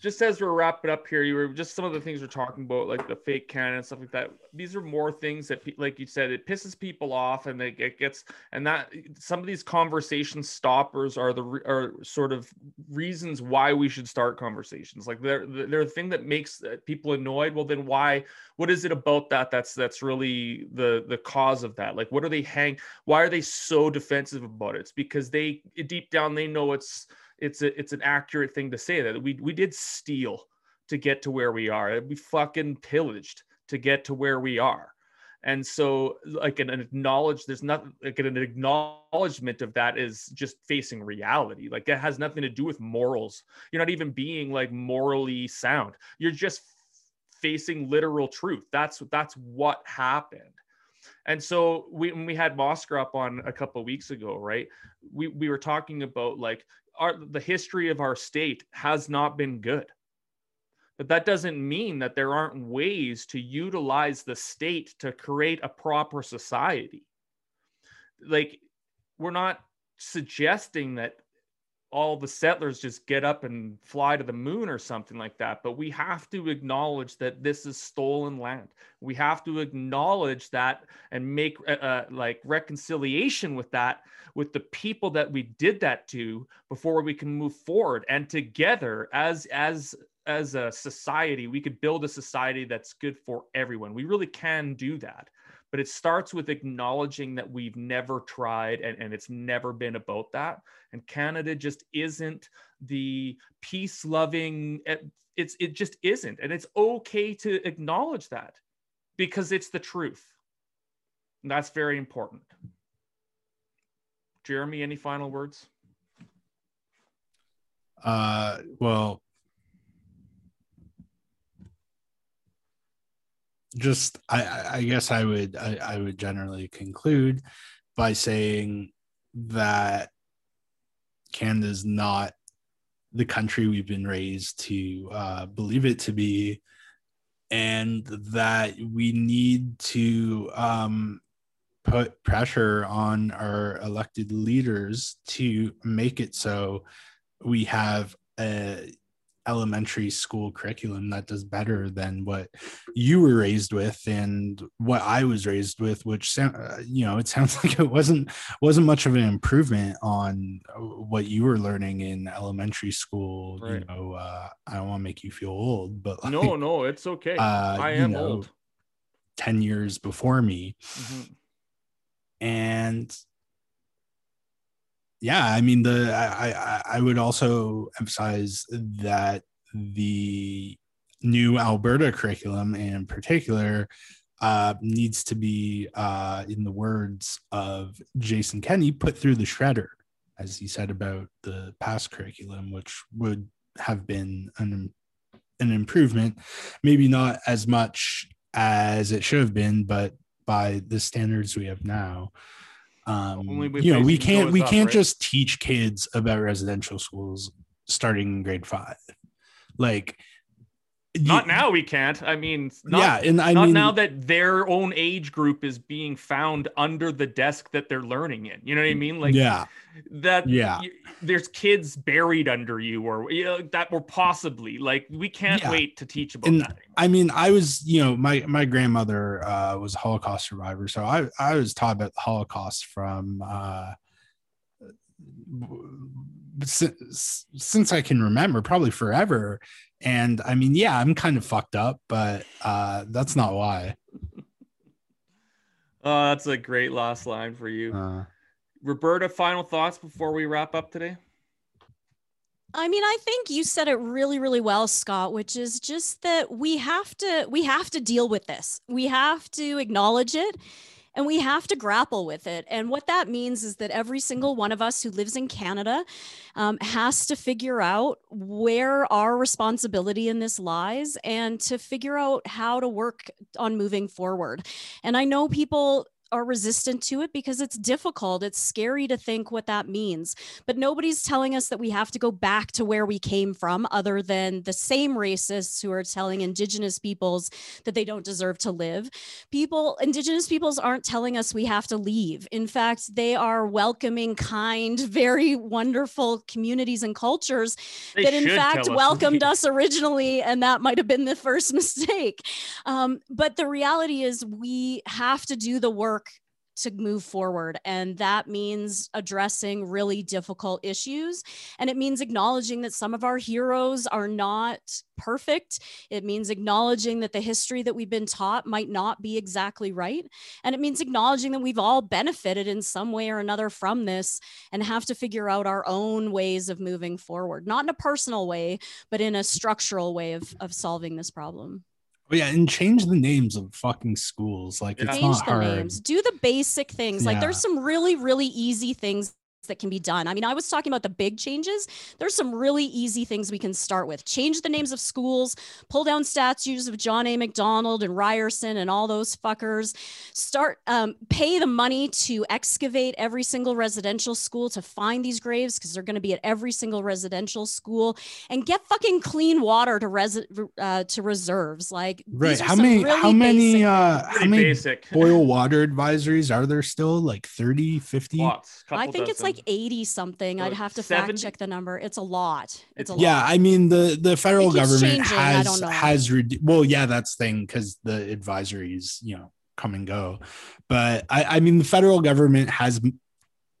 S2: Just as we're wrapping up here, you were just some of the things we're talking about, like the fake canon and stuff like that. These are more things that, like you said, it pisses people off, and they, it gets, and that some of these conversation stoppers are the are sort of reasons why we should start conversations. Like they're they're the thing that makes uh, people annoyed. Well, then why? What is it about that that's that's really the the cause of that? Like, what are they hang? Why are they so defensive about it? It's because they deep down they know it's it's a, it's an accurate thing to say that we we did steal to get to where we are. We fucking pillaged to get to where we are. And so, like an, an acknowledge, there's not like an acknowledgement of that is just facing reality. Like it has nothing to do with morals. You're not even being like morally sound. You're just facing literal truth. That's that's what happened. And so we when we had Moscrop on a couple weeks ago, right? We we were talking about like our the history of our state has not been good. But that doesn't mean that there aren't ways to utilize the state to create a proper society. Like we're not suggesting that all the settlers just get up and fly to the moon or something like that. But we have to acknowledge that this is stolen land. We have to acknowledge that and make uh, uh, like reconciliation with that, with the people that we did that to before we can move forward. And together, as as as a society, we could build a society that's good for everyone. We really can do that but it starts with acknowledging that we've never tried and, and it's never been about that. And canada just isn't the peace loving eh, it's it just isn't. And it's okay to acknowledge that because it's the truth. And that's very important. Jeremy any final words?
S3: Uh well just I, I guess I would I, I would generally conclude by saying that Canada's not the country we've been raised to uh, believe it to be, and that we need to um, put pressure on our elected leaders to make it so we have a elementary school curriculum that does better than what you were raised with and what I was raised with which uh, you know it sounds like it wasn't wasn't much of an improvement on uh, what you were learning in elementary school right. you know uh, I don't want to make you feel old but
S2: like, no no it's okay uh, I am know, old
S3: 10 years before me mm-hmm. and yeah, I mean the I, I would also emphasize that the new Alberta curriculum in particular uh, needs to be, uh, in the words of Jason Kenney, put through the shredder, as he said about the past curriculum, which would have been an an improvement, maybe not as much as it should have been, but by the standards we have now um you know we can't we can't right? just teach kids about residential schools starting in grade five like
S2: not you, now we can't. I mean not,
S3: yeah and i
S2: not
S3: mean
S2: now that their own age group is being found under the desk that they're learning in. You know what i mean? Like
S3: yeah.
S2: that
S3: yeah.
S2: you, there's kids buried under you or you know that were possibly like we can't yeah. wait to teach about
S3: and,
S2: that anymore.
S3: i mean i was you know my my grandmother uh was a holocaust survivor. So i i was taught about the holocaust from uh since, since i can remember probably forever. And i mean yeah i'm kind of fucked up but uh that's not why.
S2: Oh that's a great last line for you. Uh, Roberta, final thoughts before we wrap up today?
S1: I mean, I think you said it really, really well, Scott, which is just that we have to we have to deal with this. We have to acknowledge it and we have to grapple with it. And what that means is that every single one of us who lives in Canada um, has to figure out where our responsibility in this lies and to figure out how to work on moving forward. And I know people are resistant to it because it's difficult. It's scary to think what that means. But nobody's telling us that we have to go back to where we came from, other than the same racists who are telling Indigenous peoples that they don't deserve to live. People, Indigenous peoples aren't telling us we have to leave. In fact, they are welcoming, kind, very wonderful communities and cultures
S2: They
S1: that in fact
S2: us
S1: welcomed us originally and that might have been the first mistake um, but the reality is we have to do the work to move forward and that means addressing really difficult issues and it means acknowledging that some of our heroes are not perfect it means acknowledging that the history that we've been taught might not be exactly right and it means acknowledging that we've all benefited in some way or another from this and have to figure out our own ways of moving forward, not in a personal way, but in a structural way of, of solving this problem.
S3: Oh, yeah, and change the names of fucking schools. Like
S2: Yeah.
S3: it's
S1: Change
S3: not
S1: the
S3: hard.
S1: names, do the basic things. Like there's some really, really easy things that can be done. I mean, I was talking about the big changes. There's some really easy things we can start with. Change the names of schools, pull down statues of John A. Macdonald and Ryerson and all those fuckers. Start um, pay the money to excavate every single residential school to find these graves because they're going to be at every single residential school and get fucking clean water to res- uh, to reserves. Like
S3: Right.
S1: these are
S3: How
S1: some
S3: many
S1: really
S3: how many
S1: basic
S3: uh
S1: things.
S3: how many
S2: basic.
S3: boil water advisories are there still? Like 30, 50?
S2: Lots.
S1: I
S2: couple
S1: think it's like
S2: dozen.
S1: 80 something. I'd have to
S2: 70?
S1: fact check the number. It's a lot. It's,
S2: It's-
S1: a lot.
S3: Yeah, I mean the the federal government
S1: changing,
S3: has has redu- well, yeah, that's thing because the advisories, you know, come and go. But I, I mean, the federal government has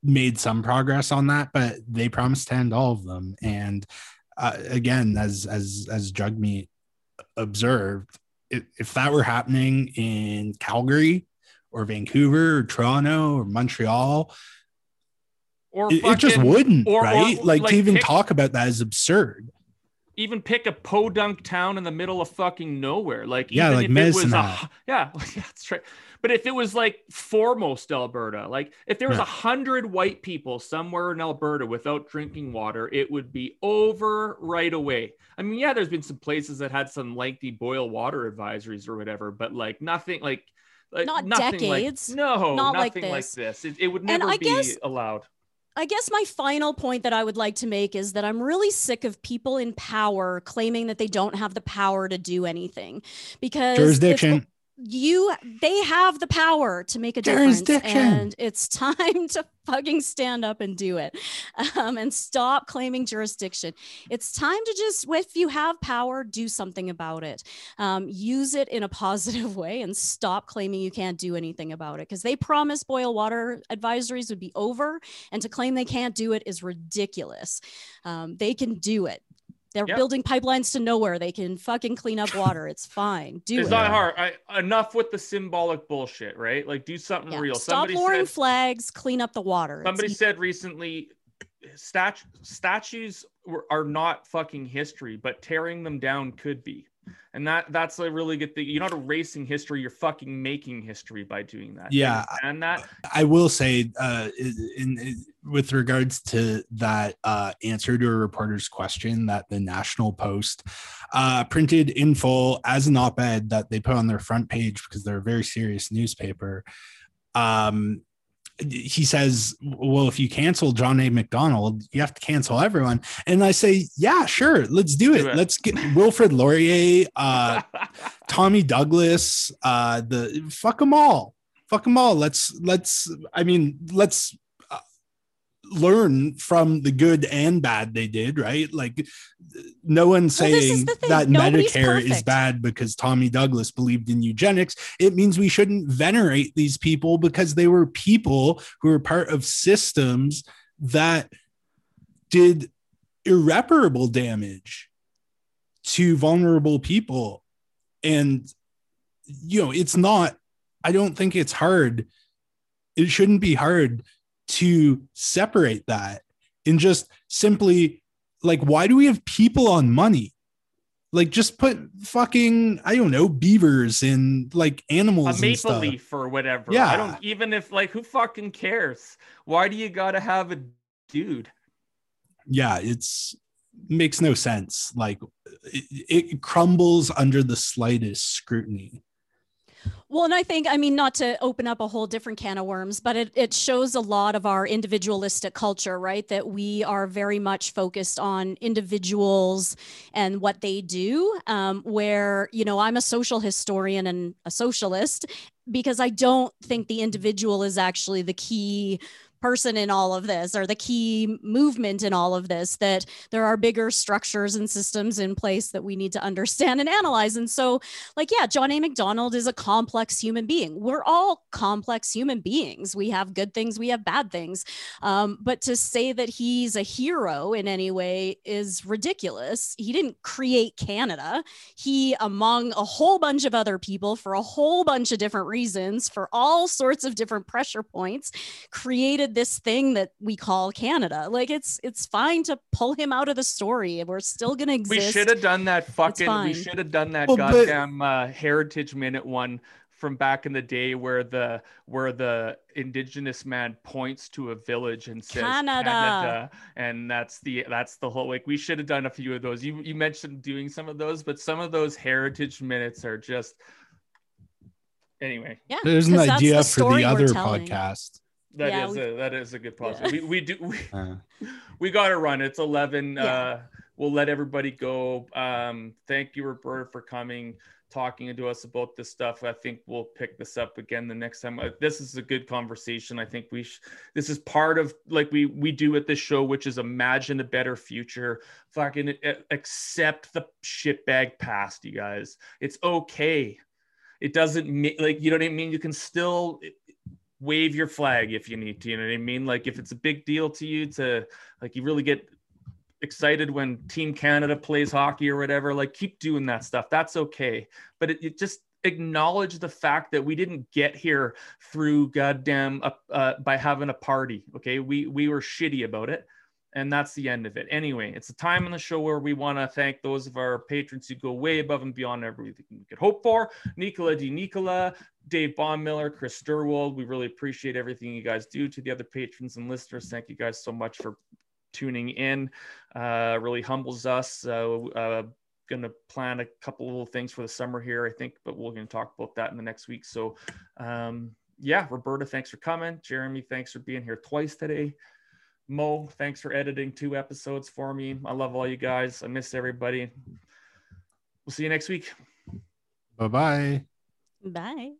S3: made some progress on that, but they promised to end all of them. And uh, again, as as as Jagmeet observed, if, if that were happening in Calgary or Vancouver or Toronto or Montreal,
S2: or
S3: it, it just wouldn't,
S2: or- or,
S3: right? like,
S2: like,
S3: to even
S2: pick-
S3: talk about that is absurd.
S2: even pick a podunk town in the middle of fucking nowhere. Like
S3: Yeah,
S2: even
S3: like
S2: if it was
S3: Medicine
S2: a yeah, that's right. But if it was like Foremost Alberta, like if there was a
S3: Yeah.
S2: hundred white people somewhere in Alberta without drinking water, it would be over right away. I mean, yeah, there's been some places that had some lengthy boil water advisories or whatever, but like nothing like. Like,
S1: Not
S2: nothing like-
S1: decades.
S2: no,
S1: Not like
S2: nothing like
S1: this.
S2: this. It, it would
S1: And
S2: never
S1: I
S2: be
S1: guess-
S2: allowed.
S1: I guess my final point that I would like to make is that I'm really sick of people in power claiming that they don't have the power to do anything because if
S3: Jurisdiction.
S1: You they have the power to make a difference and it's time to fucking stand up and do it um, and stop claiming jurisdiction. It's time to just if you have power do something about it. Um, use it in a positive way and stop claiming you can't do anything about it because they promised boil water advisories would be over and to claim they can't do it is ridiculous. Um, they can do it they're
S2: Yep.
S1: building pipelines to nowhere they can fucking clean up water it's fine do
S2: it's
S1: it
S2: not hard. I, enough with the symbolic bullshit, right? Like, do something
S1: Yeah.
S2: real.
S1: Stop
S2: Somebody
S1: lowering
S2: said,
S1: flags, clean up the water. It's
S2: Somebody
S1: easy.
S2: said recently, stat- statues were, are not fucking history, but tearing them down could be. And that that's a really good thing. You're not erasing history; you're fucking making history by doing that.
S3: Yeah.
S2: and that
S3: I will say, uh, in, in with regards to that uh, answer to a reporter's question that the National Post uh, printed in full as an op-ed that they put on their front page because they're a very serious newspaper. Um, he says, "Well, if you cancel John A. Macdonald, you have to cancel everyone." And I say, "Yeah, sure, let's do it.
S2: Do it.
S3: Let's get Wilfrid Laurier, uh, Tommy Douglas, uh, the fuck them all, fuck them all. Let's let's. I mean, let's learn from the good and bad they did. Right? Like, no
S1: Well, is
S3: saying
S1: thing.
S3: that
S1: Nobody's
S3: Medicare is bad because Tommy Douglas believed in eugenics. It means we shouldn't venerate these people because they were people who were part of systems that did irreparable damage to vulnerable people and you know it's not i don't think it's hard it shouldn't be hard to separate that and just simply like why do we have people on money like just put fucking i don't know beavers and like animals
S2: a maple leaf or whatever.
S3: Yeah.
S2: I don't even if like who fucking cares? Why do you gotta have a dude?
S3: yeah it's makes no sense like it, it crumbles under the slightest scrutiny
S1: Well, and I think, I mean, not to open up a whole different can of worms, but it, it shows a lot of our individualistic culture, right? That we are very much focused on individuals and what they do. Um, where, you know, I'm a social historian and a socialist because I don't think the individual is actually the key person in all of this or the key movement in all of this that there are bigger structures and systems in place that we need to understand and analyze. And so like yeah john a. Macdonald is a complex human being. We're all complex human beings. We have good things we have bad things. Um, but to say that he's a hero in any way is ridiculous. He didn't create canada. He among a whole bunch of other people for a whole bunch of different reasons for all sorts of different pressure points created this thing that we call Canada. Like it's it's fine to pull him out of the story. We're still gonna exist.
S2: We should have done that fucking. We should have done that well, goddamn but... uh, Heritage Minute one from back in the day where the where the indigenous man points to a village and says Canada. Canada. and that's the that's the whole like we should have done a few of those you you mentioned doing some of those but some of those heritage minutes are just anyway
S1: yeah
S3: there's an idea the for the other podcast
S2: that yeah, is a that is a good positive. Yeah. We, we do we, uh, we got to run. It's eleven. Yeah. Uh, we'll let everybody go. Um, thank you, Roberta, for coming, talking to us about this stuff. I think we'll pick this up again the next time. Uh, this is a good conversation. I think we. Sh- this is part of like we we do at this show, which is imagine a better future. Fucking accept the shitbag past, you guys. It's okay. It doesn't mean like you know what I mean. You can still wave your flag if you need to. You know what I mean? Like if it's a big deal to you to like you really get excited when Team Canada plays hockey or whatever, like keep doing that stuff. That's okay. But it, it just acknowledge the fact that we didn't get here through goddamn uh, uh, by having a party. Okay, we we were shitty about it and that's the end of it. Anyway, it's a time on the show where we want to thank those of our patrons who go way above and beyond everything we could hope for. Nicola D. Nicola, Dave Baumiller, Chris Sturwold. We really appreciate everything you guys do. To the other patrons and listeners, thank you guys so much for tuning in. Uh, really humbles us. Uh, uh, going to plan a couple little things for the summer here, I think, but we're going to talk about that in the next week. So, um, yeah, Roberta, thanks for coming. Jeremy, thanks for being here twice today. Mo, thanks for editing two episodes for me. I love all you guys. I miss everybody. We'll see you next week.
S3: Bye-bye.
S1: Bye.